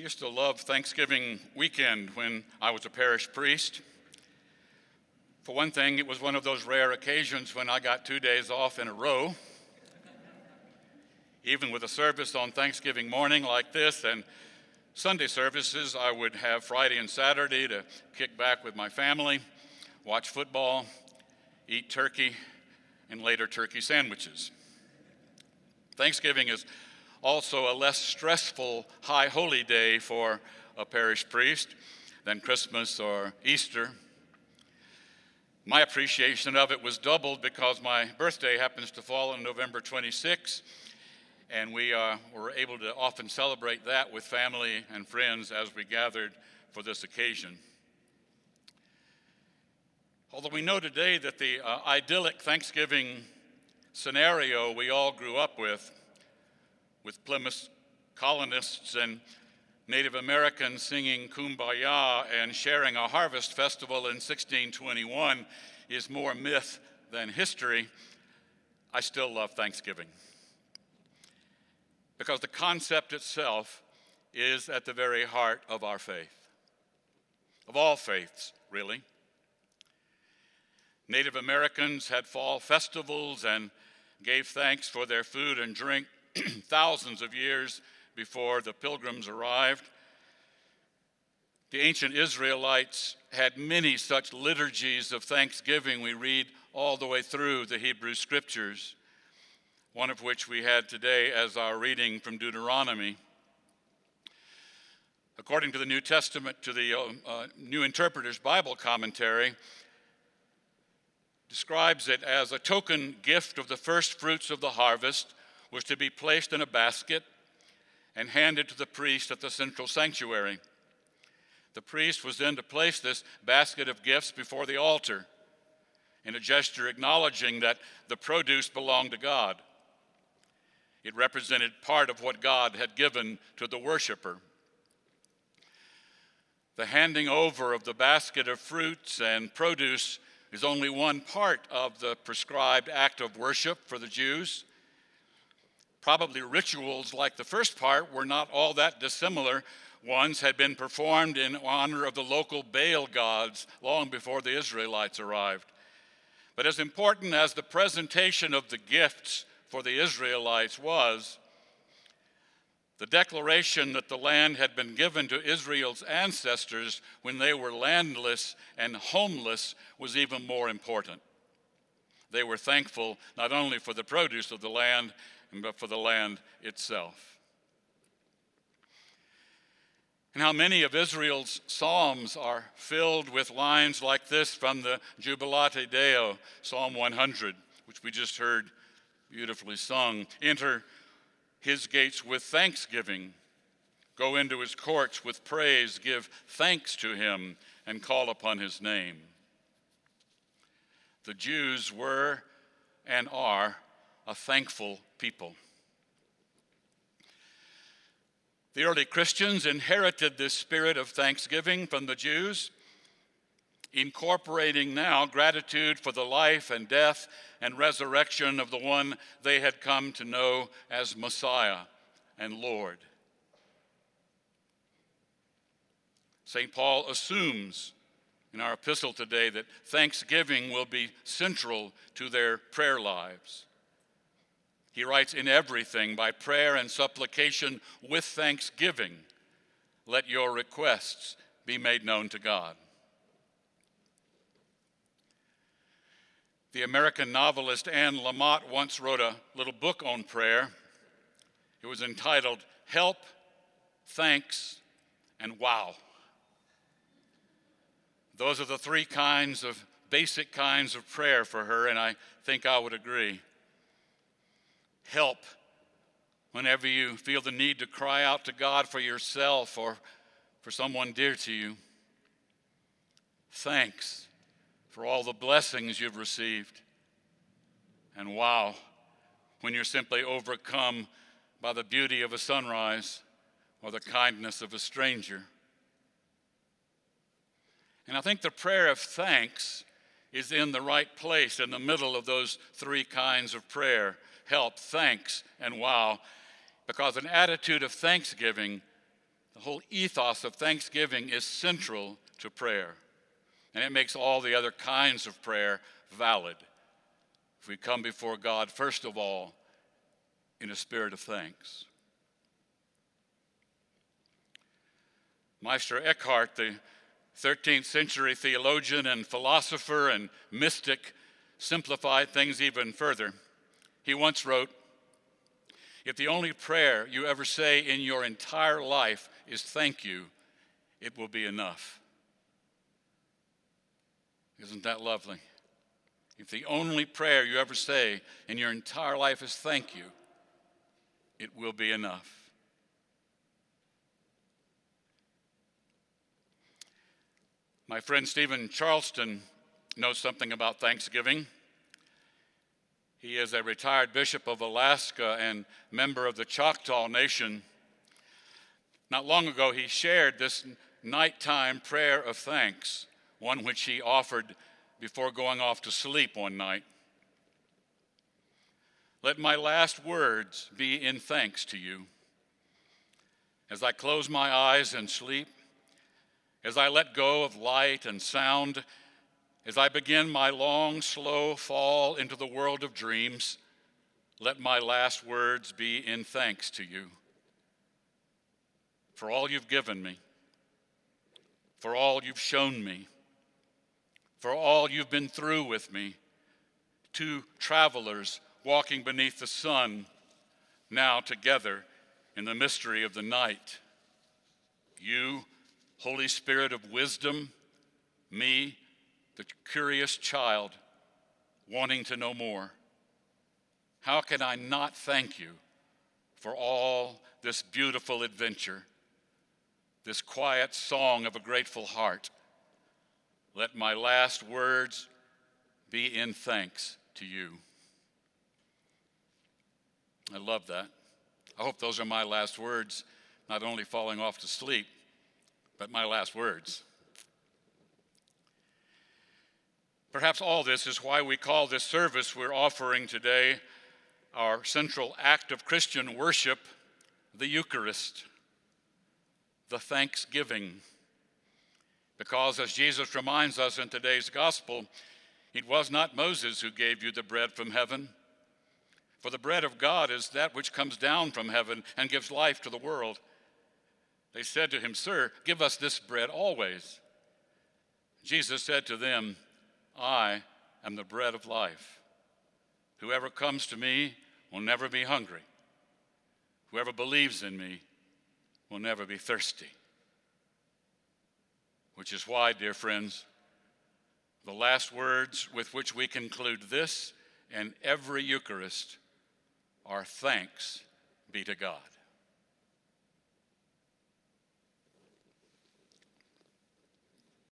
used to love Thanksgiving weekend when I was a parish priest. For one thing, it was one of those rare occasions when I got two days off in a row. Even with a service on Thanksgiving morning like this and Sunday services, I would have Friday and Saturday to kick back with my family, watch football, eat turkey, and later turkey sandwiches. Thanksgiving is also a less stressful high holy day for a parish priest than Christmas or Easter. My appreciation of it was doubled because my birthday happens to fall on November 26, and we uh, were able to often celebrate that with family and friends as we gathered for this occasion. Although we know today that the uh, idyllic Thanksgiving scenario we all grew up with, with Plymouth colonists and Native Americans singing Kumbaya and sharing a harvest festival in 1621 is more myth than history, I still love Thanksgiving. Because the concept itself is at the very heart of our faith, of all faiths, really. Native Americans had fall festivals and gave thanks for their food and drink thousands of years before the pilgrims arrived. The ancient Israelites had many such liturgies of thanksgiving we read all the way through the Hebrew scriptures, one of which we had today as our reading from Deuteronomy. According to the New Testament, to the uh, uh New Interpreter's Bible commentary, describes it as a token gift of the first fruits of the harvest was to be placed in a basket and handed to the priest at the central sanctuary. The priest was then to place this basket of gifts before the altar in a gesture acknowledging that the produce belonged to God. It represented part of what God had given to the worshiper. The handing over of the basket of fruits and produce is only one part of the prescribed act of worship for the Jews. Probably rituals like the first part were not all that dissimilar. Ones had been performed in honor of the local Baal gods long before the Israelites arrived. But as important as the presentation of the gifts for the Israelites was, the declaration that the land had been given to Israel's ancestors when they were landless and homeless was even more important. They were thankful not only for the produce of the land, but for the land itself. And how many of Israel's psalms are filled with lines like this from the Jubilate Deo, Psalm 100, which we just heard beautifully sung. Enter his gates with thanksgiving. Go into his courts with praise, give thanks to him, and call upon his name. The Jews were and are a thankful people. The early Christians inherited this spirit of thanksgiving from the Jews, incorporating now gratitude for the life and death and resurrection of the one they had come to know as Messiah and Lord. St. Paul assumes in our epistle today that thanksgiving will be central to their prayer lives. He writes, In everything, by prayer and supplication with thanksgiving, let your requests be made known to God. The American novelist Anne Lamott once wrote a little book on prayer. It was entitled Help, Thanks, and Wow. Those are the three kinds of basic kinds of prayer for her, and I think I would agree. Help whenever you feel the need to cry out to God for yourself or for someone dear to you. Thanks for all the blessings you've received. And wow, when you're simply overcome by the beauty of a sunrise or the kindness of a stranger. And I think the prayer of thanks is in the right place in the middle of those three kinds of prayer help, thanks, and wow, because an attitude of thanksgiving The whole ethos of thanksgiving is central to prayer, and it makes all the other kinds of prayer valid. If we come before God, first of all, in a spirit of thanks. Meister Eckhart, the 13th century theologian and philosopher and mystic, simplified things even further. He once wrote If the only prayer you ever say in your entire life is thank you, it will be enough. Isn't that lovely? If the only prayer you ever say in your entire life is thank you, it will be enough. My friend Steven Charleston knows something about Thanksgiving. He is a retired bishop of Alaska and member of the Choctaw Nation. Not long ago, he shared this nighttime prayer of thanks, one which he offered before going off to sleep one night. Let my last words be in thanks to you. As I close my eyes and sleep, as I let go of light and sound, as I begin my long, slow fall into the world of dreams, let my last words be in thanks to you for all you've given me, for all you've shown me, for all you've been through with me. Two travelers walking beneath the sun, now together in the mystery of the night. You, Holy Spirit of wisdom, me, the curious child, wanting to know more. How can I not thank you for all this beautiful adventure, this quiet song of a grateful heart? Let my last words be in thanks to you. I love that. I hope those are my last words, not only falling off to sleep but my last words. Perhaps all this is why we call this service we're offering today our central act of Christian worship the Eucharist, the thanksgiving. Because, as Jesus reminds us in today's gospel, it was not Moses who gave you the bread from heaven. For the bread of God is that which comes down from heaven and gives life to the world. They said to him, Sir, give us this bread always. Jesus said to them, I am the bread of life. Whoever comes to me will never be hungry. Whoever believes in me will never be thirsty. Which is why, dear friends, the last words with which we conclude this and every Eucharist are thanks be to God.